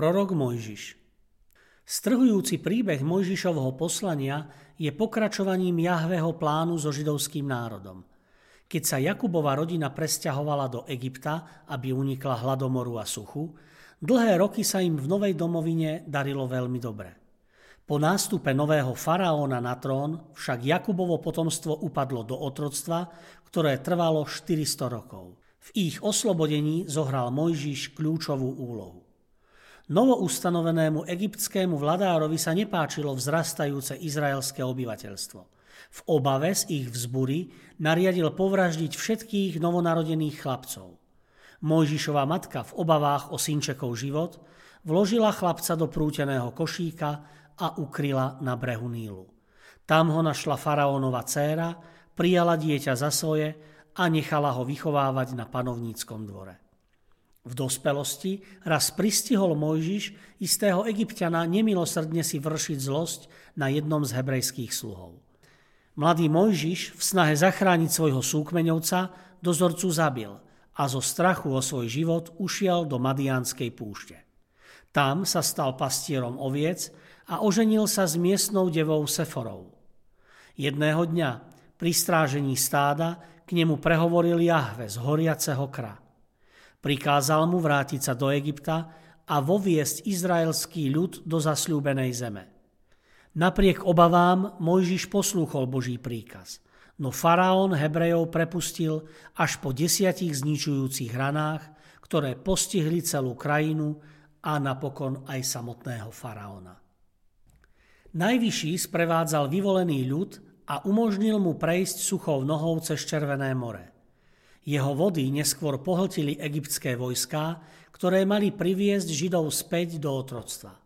Prorok Mojžiš Strhujúci príbeh Mojžišovho poslania je pokračovaním Jahveho plánu so židovským národom. Keď sa Jakubova rodina presťahovala do Egypta, aby unikla hladomoru a suchu, dlhé roky sa im v novej domovine darilo veľmi dobre. Po nástupe nového faraóna na trón však Jakubovo potomstvo upadlo do otroctva, ktoré trvalo 400 rokov. V ich oslobodení zohral Mojžiš kľúčovú úlohu. Novoustanovenému egyptskému vladárovi sa nepáčilo vzrastajúce izraelské obyvateľstvo. V obave z ich vzbury nariadil povraždiť všetkých novonarodených chlapcov. Mojžišova matka v obavách o synčekov život vložila chlapca do prúteného košíka a ukryla na brehu Nílu. Tam ho našla faraónova dcéra, prijala dieťa za svoje a nechala ho vychovávať na panovníckom dvore. V dospelosti raz pristihol Mojžiš istého egyptiana nemilosrdne si vršiť zlosť na jednom z hebrejských sluhov. Mladý Mojžiš v snahe zachrániť svojho súkmeňovca dozorcu zabil a zo strachu o svoj život ušiel do Madiánskej púšte. Tam sa stal pastierom oviec a oženil sa s miestnou devou Seforou. Jedného dňa pri strážení stáda k nemu prehovoril Jahve z horiaceho kra – Prikázal mu vrátiť sa do Egypta a voviesť izraelský ľud do zasľúbenej zeme. Napriek obavám Mojžiš poslúchol Boží príkaz, no faraón Hebrejov prepustil až po desiatich zničujúcich ranách, ktoré postihli celú krajinu a napokon aj samotného faraóna. Najvyšší sprevádzal vyvolený ľud a umožnil mu prejsť suchou nohou cez Červené more. Jeho vody neskôr pohltili egyptské vojská, ktoré mali priviesť Židov späť do otroctva.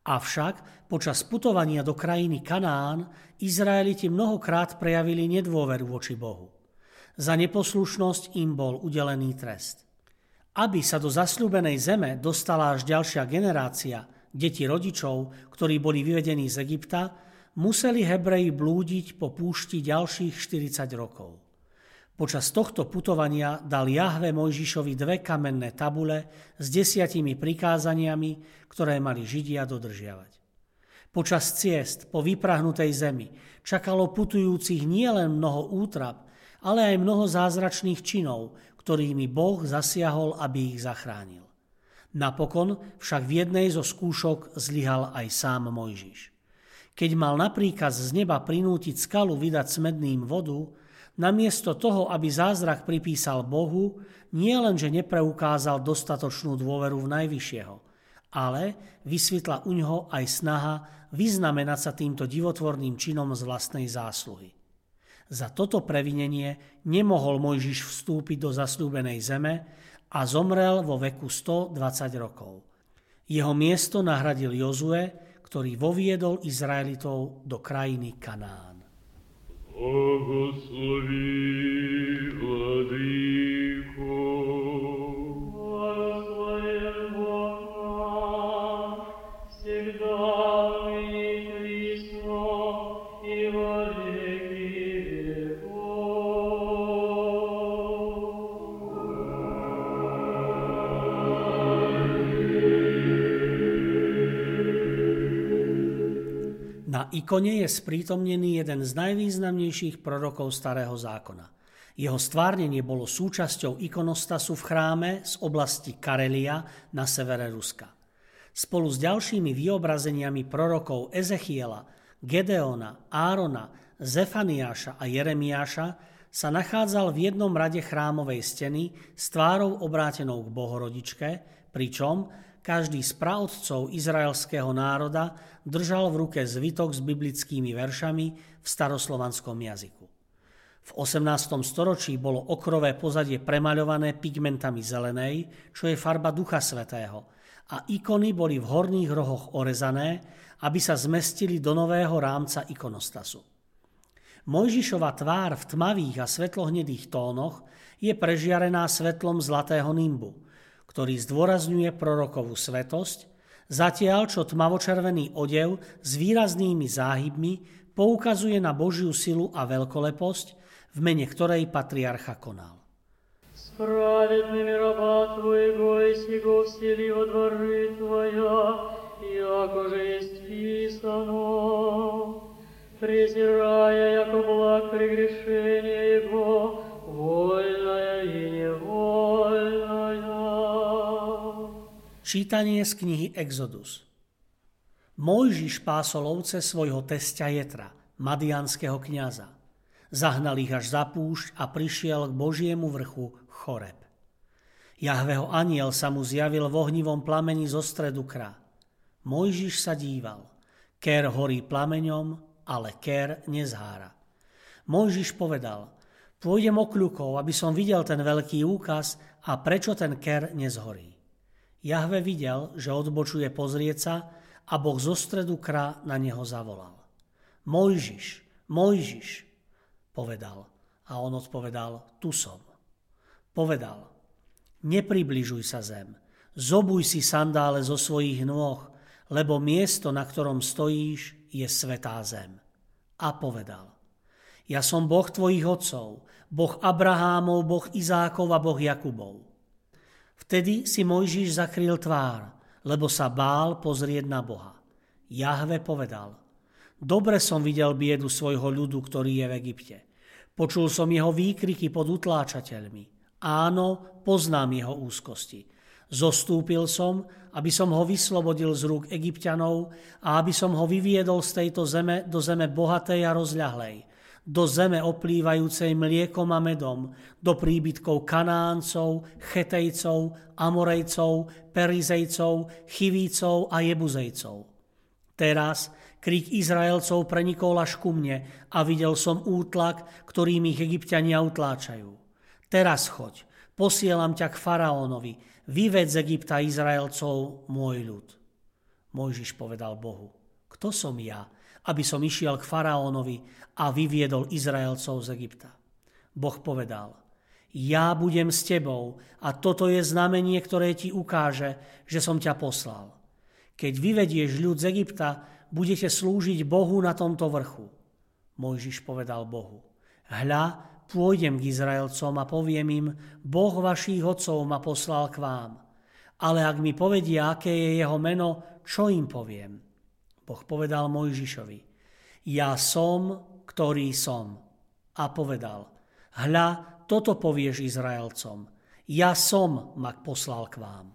Avšak počas putovania do krajiny Kanán Izraeliti mnohokrát prejavili nedôveru voči Bohu. Za neposlušnosť im bol udelený trest. Aby sa do zasľúbenej zeme dostala až ďalšia generácia, deti rodičov, ktorí boli vyvedení z Egypta, museli Hebreji blúdiť po púšti ďalších 40 rokov. Počas tohto putovania dal Jahve Mojžišovi dve kamenné tabule s desiatimi prikázaniami, ktoré mali Židia dodržiavať. Počas ciest po vyprahnutej zemi čakalo putujúcich nielen mnoho útrap, ale aj mnoho zázračných činov, ktorými Boh zasiahol, aby ich zachránil. Napokon však v jednej zo skúšok zlyhal aj sám Mojžiš. Keď mal napríklad z neba prinútiť skalu vydať smedným vodu, namiesto toho, aby zázrak pripísal Bohu, nie len, že nepreukázal dostatočnú dôveru v Najvyššieho, ale vysvetla u ňoho aj snaha vyznamenať sa týmto divotvorným činom z vlastnej zásluhy. Za toto previnenie nemohol Mojžiš vstúpiť do zasľúbenej zeme a zomrel vo veku 120 rokov. Jeho miesto nahradil Jozue, ktorý voviedol Izraelitov do krajiny Kanán. Благослови, Владыко, ikone je sprítomnený jeden z najvýznamnejších prorokov Starého zákona. Jeho stvárnenie bolo súčasťou ikonostasu v chráme z oblasti Karelia na severe Ruska. Spolu s ďalšími vyobrazeniami prorokov Ezechiela, Gedeona, Árona, Zefaniáša a Jeremiáša sa nachádzal v jednom rade chrámovej steny s tvárou obrátenou k Bohorodičke, pričom každý z praodcov izraelského národa držal v ruke zvitok s biblickými veršami v staroslovanskom jazyku. V 18. storočí bolo okrové pozadie premaľované pigmentami zelenej, čo je farba Ducha Svetého, a ikony boli v horných rohoch orezané, aby sa zmestili do nového rámca ikonostasu. Mojžišova tvár v tmavých a svetlohnedých tónoch je prežiarená svetlom zlatého nimbu, ktorý zdôrazňuje prorokovú svetosť, zatiaľ čo tmavočervený odev s výraznými záhybmi poukazuje na Božiu silu a veľkoleposť, v mene ktorej patriarcha konal. Справедными раба Твоего и сего всели во дворы Твоя, яко же есть писано. Презирая, яко благ прегрешение Čítanie z knihy Exodus Mojžiš pásol ovce svojho testia Jetra, madianského kniaza. Zahnal ich až za púšť a prišiel k Božiemu vrchu Choreb. Jahveho aniel sa mu zjavil v ohnivom plameni zo stredu krá. Mojžiš sa díval. Ker horí plameňom, ale ker nezhára. Mojžiš povedal, pôjdem okľukov, aby som videl ten veľký úkaz a prečo ten ker nezhorí. Jahve videl, že odbočuje pozrieť sa a Boh zo stredu krá na neho zavolal. Mojžiš, Mojžiš, povedal. A on odpovedal, tu som. Povedal, nepribližuj sa zem, zobuj si sandále zo svojich nôh, lebo miesto, na ktorom stojíš, je svetá zem. A povedal, ja som Boh tvojich otcov, Boh Abrahámov, Boh Izákov a Boh Jakubov. Vtedy si Mojžiš zakryl tvár, lebo sa bál pozrieť na Boha. Jahve povedal, dobre som videl biedu svojho ľudu, ktorý je v Egypte. Počul som jeho výkriky pod utláčateľmi. Áno, poznám jeho úzkosti. Zostúpil som, aby som ho vyslobodil z rúk egyptianov a aby som ho vyviedol z tejto zeme do zeme bohatej a rozľahlej, do zeme oplývajúcej mliekom a medom, do príbytkov Kanáncov, Chetejcov, Amorejcov, Perizejcov, Chivícov a Jebuzejcov. Teraz Krík Izraelcov prenikol až ku mne a videl som útlak, ktorým ich egyptiania utláčajú. Teraz choď, posielam ťa k faraónovi, vyved z Egypta Izraelcov môj ľud. Mojžiš povedal Bohu, kto som ja, aby som išiel k faraónovi a vyviedol Izraelcov z Egypta. Boh povedal, ja budem s tebou a toto je znamenie, ktoré ti ukáže, že som ťa poslal. Keď vyvedieš ľud z Egypta, budete slúžiť Bohu na tomto vrchu. Mojžiš povedal Bohu, hľa, pôjdem k Izraelcom a poviem im, Boh vašich otcov ma poslal k vám. Ale ak mi povedia, aké je jeho meno, čo im poviem? Boh povedal Mojžišovi, ja som, ktorý som. A povedal, hľa, toto povieš Izraelcom, ja som ma poslal k vám.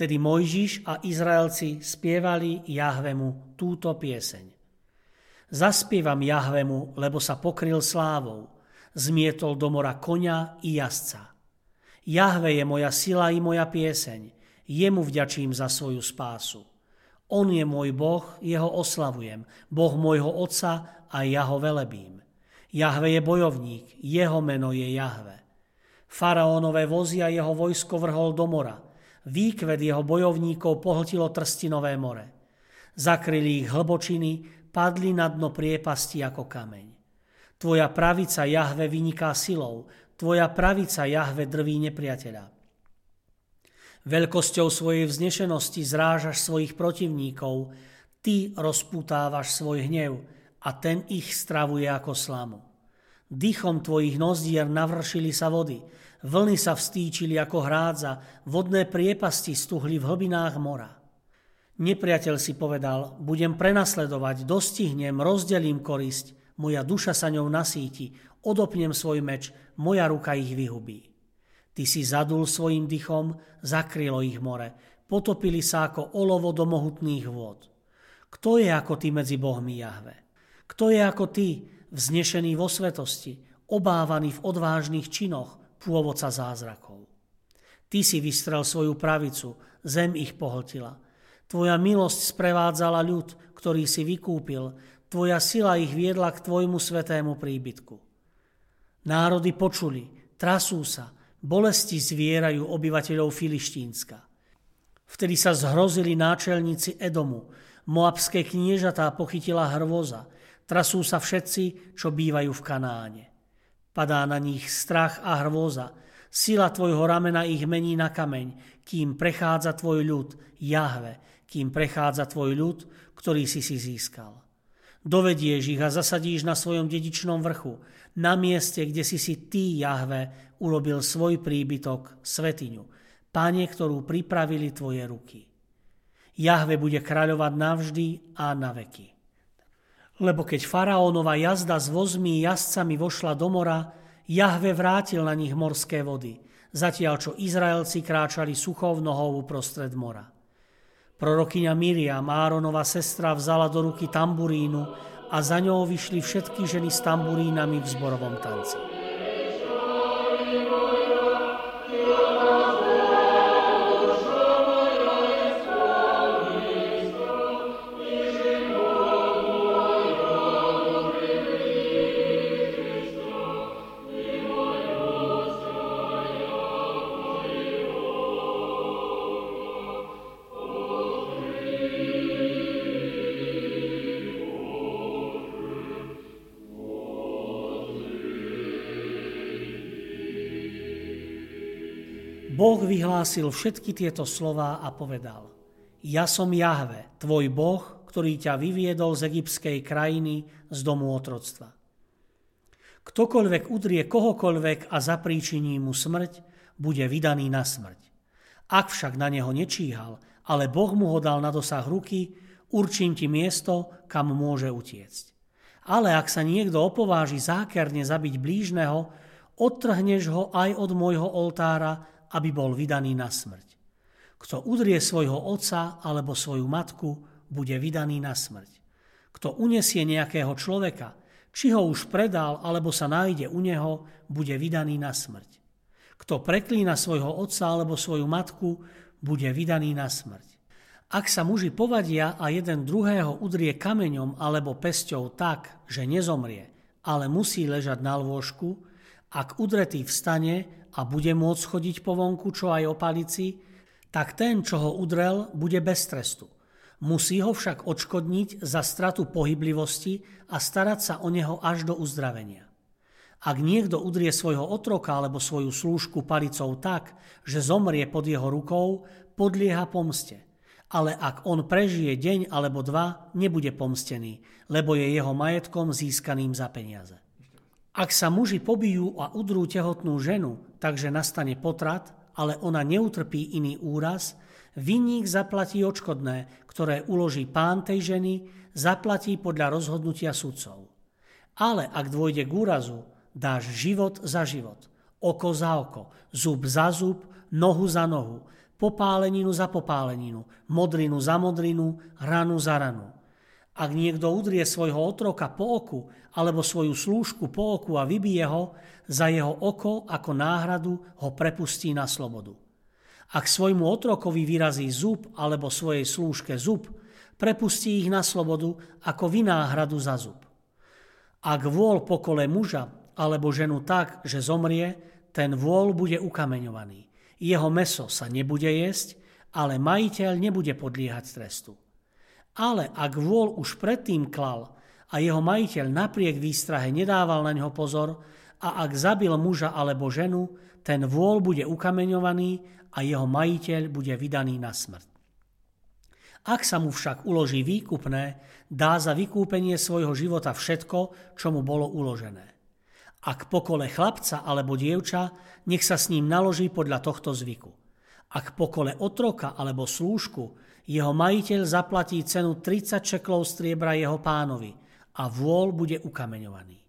Vtedy Mojžiš a Izraelci spievali Jahvemu túto pieseň. Zaspievam Jahvemu, lebo sa pokryl slávou, zmietol do mora konia i jazdca. Jahve je moja sila i moja pieseň, jemu vďačím za svoju spásu. On je môj Boh, jeho oslavujem, Boh môjho otca a ja ho velebím. Jahve je bojovník, jeho meno je Jahve. Faraónové vozy a jeho vojsko vrhol do mora – Výkvet jeho bojovníkov pohltilo trstinové more. Zakryli ich hlbočiny, padli na dno priepasti ako kameň. Tvoja pravica Jahve vyniká silou, tvoja pravica Jahve drví nepriateľa. Veľkosťou svojej vznešenosti zrážaš svojich protivníkov, ty rozputávaš svoj hnev a ten ich stravuje ako slamu. Dychom tvojich nozdier navršili sa vody, Vlny sa vstýčili ako hrádza, vodné priepasti stuhli v hlbinách mora. Nepriateľ si povedal, budem prenasledovať, dostihnem, rozdelím korisť, moja duša sa ňou nasíti, odopnem svoj meč, moja ruka ich vyhubí. Ty si zadul svojim dychom, zakrylo ich more, potopili sa ako olovo do mohutných vôd. Kto je ako ty medzi bohmi Jahve? Kto je ako ty, vznešený vo svetosti, obávaný v odvážnych činoch, pôvodca zázrakov? Ty si vystrel svoju pravicu, zem ich pohltila. Tvoja milosť sprevádzala ľud, ktorý si vykúpil, tvoja sila ich viedla k tvojmu svetému príbytku. Národy počuli, trasú sa, bolesti zvierajú obyvateľov Filištínska. Vtedy sa zhrozili náčelníci Edomu, moabské kniežatá pochytila hrvoza, trasú sa všetci, čo bývajú v Kanáne. Padá na nich strach a hrôza, sila tvojho ramena ich mení na kameň, kým prechádza tvoj ľud, Jahve, kým prechádza tvoj ľud, ktorý si si získal. Dovedieš ich a zasadíš na svojom dedičnom vrchu, na mieste, kde si si ty, Jahve, urobil svoj príbytok, svetiňu, pane, ktorú pripravili tvoje ruky. Jahve bude kráľovať navždy a na veky. Lebo keď faraónova jazda s vozmi jazdcami vošla do mora, Jahve vrátil na nich morské vody, zatiaľ čo Izraelci kráčali suchou nohou uprostred mora. Prorokyňa Miriam, Áronova sestra, vzala do ruky tamburínu a za ňou vyšli všetky ženy s tamburínami v zborovom tanci. Boh vyhlásil všetky tieto slová a povedal Ja som Jahve, tvoj Boh, ktorý ťa vyviedol z egyptskej krajiny z domu otroctva. Ktokoľvek udrie kohokoľvek a zapríčiní mu smrť, bude vydaný na smrť. Ak však na neho nečíhal, ale Boh mu ho dal na dosah ruky, určím ti miesto, kam môže utiecť. Ale ak sa niekto opováži zákerne zabiť blížneho, odtrhneš ho aj od môjho oltára aby bol vydaný na smrť. Kto udrie svojho otca alebo svoju matku, bude vydaný na smrť. Kto unesie nejakého človeka, či ho už predal alebo sa nájde u neho, bude vydaný na smrť. Kto preklína svojho otca alebo svoju matku, bude vydaný na smrť. Ak sa muži povadia a jeden druhého udrie kameňom alebo pesťou tak, že nezomrie, ale musí ležať na lôžku, ak udretý vstane a bude môcť chodiť po vonku, čo aj o palici, tak ten, čo ho udrel, bude bez trestu. Musí ho však odškodniť za stratu pohyblivosti a starať sa o neho až do uzdravenia. Ak niekto udrie svojho otroka alebo svoju slúžku palicou tak, že zomrie pod jeho rukou, podlieha pomste. Ale ak on prežije deň alebo dva, nebude pomstený, lebo je jeho majetkom získaným za peniaze. Ak sa muži pobijú a udrú tehotnú ženu, takže nastane potrat, ale ona neutrpí iný úraz, vinník zaplatí odškodné, ktoré uloží pán tej ženy, zaplatí podľa rozhodnutia sudcov. Ale ak dôjde k úrazu, dáš život za život, oko za oko, zub za zub, nohu za nohu, popáleninu za popáleninu, modrinu za modrinu, ranu za ranu. Ak niekto udrie svojho otroka po oku alebo svoju slúžku po oku a vybije ho, za jeho oko ako náhradu ho prepustí na slobodu. Ak svojmu otrokovi vyrazí zub alebo svojej slúžke zub, prepustí ich na slobodu ako vynáhradu za zub. Ak vôľ pokole muža alebo ženu tak, že zomrie, ten vôľ bude ukameňovaný. Jeho meso sa nebude jesť, ale majiteľ nebude podliehať trestu. Ale ak vôľ už predtým klal a jeho majiteľ napriek výstrahe nedával na ňo pozor a ak zabil muža alebo ženu, ten vôľ bude ukameňovaný a jeho majiteľ bude vydaný na smrť. Ak sa mu však uloží výkupné, dá za vykúpenie svojho života všetko, čo mu bolo uložené. Ak pokole chlapca alebo dievča, nech sa s ním naloží podľa tohto zvyku. Ak pokole otroka alebo slúžku, jeho majiteľ zaplatí cenu 30 čeklov striebra jeho pánovi a vôľ bude ukameňovaný.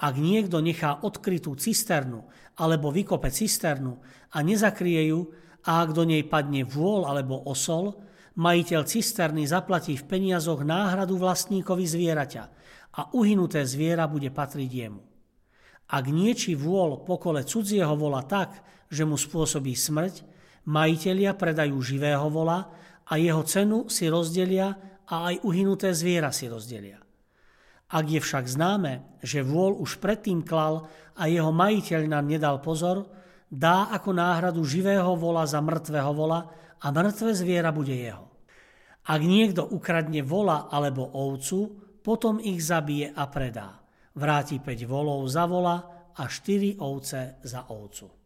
Ak niekto nechá odkrytú cisternu alebo vykope cisternu a nezakrie ju a ak do nej padne vôľ alebo osol, majiteľ cisterny zaplatí v peniazoch náhradu vlastníkovi zvieraťa a uhynuté zviera bude patriť jemu. Ak nieči vôľ pokole cudzieho vola tak, že mu spôsobí smrť, majiteľia predajú živého vola a jeho cenu si rozdelia a aj uhynuté zviera si rozdelia. Ak je však známe, že vôľ už predtým klal a jeho majiteľ nám nedal pozor, dá ako náhradu živého vola za mŕtvého vola a mŕtve zviera bude jeho. Ak niekto ukradne vola alebo ovcu, potom ich zabije a predá. Vráti 5 volov za vola a 4 ovce za ovcu.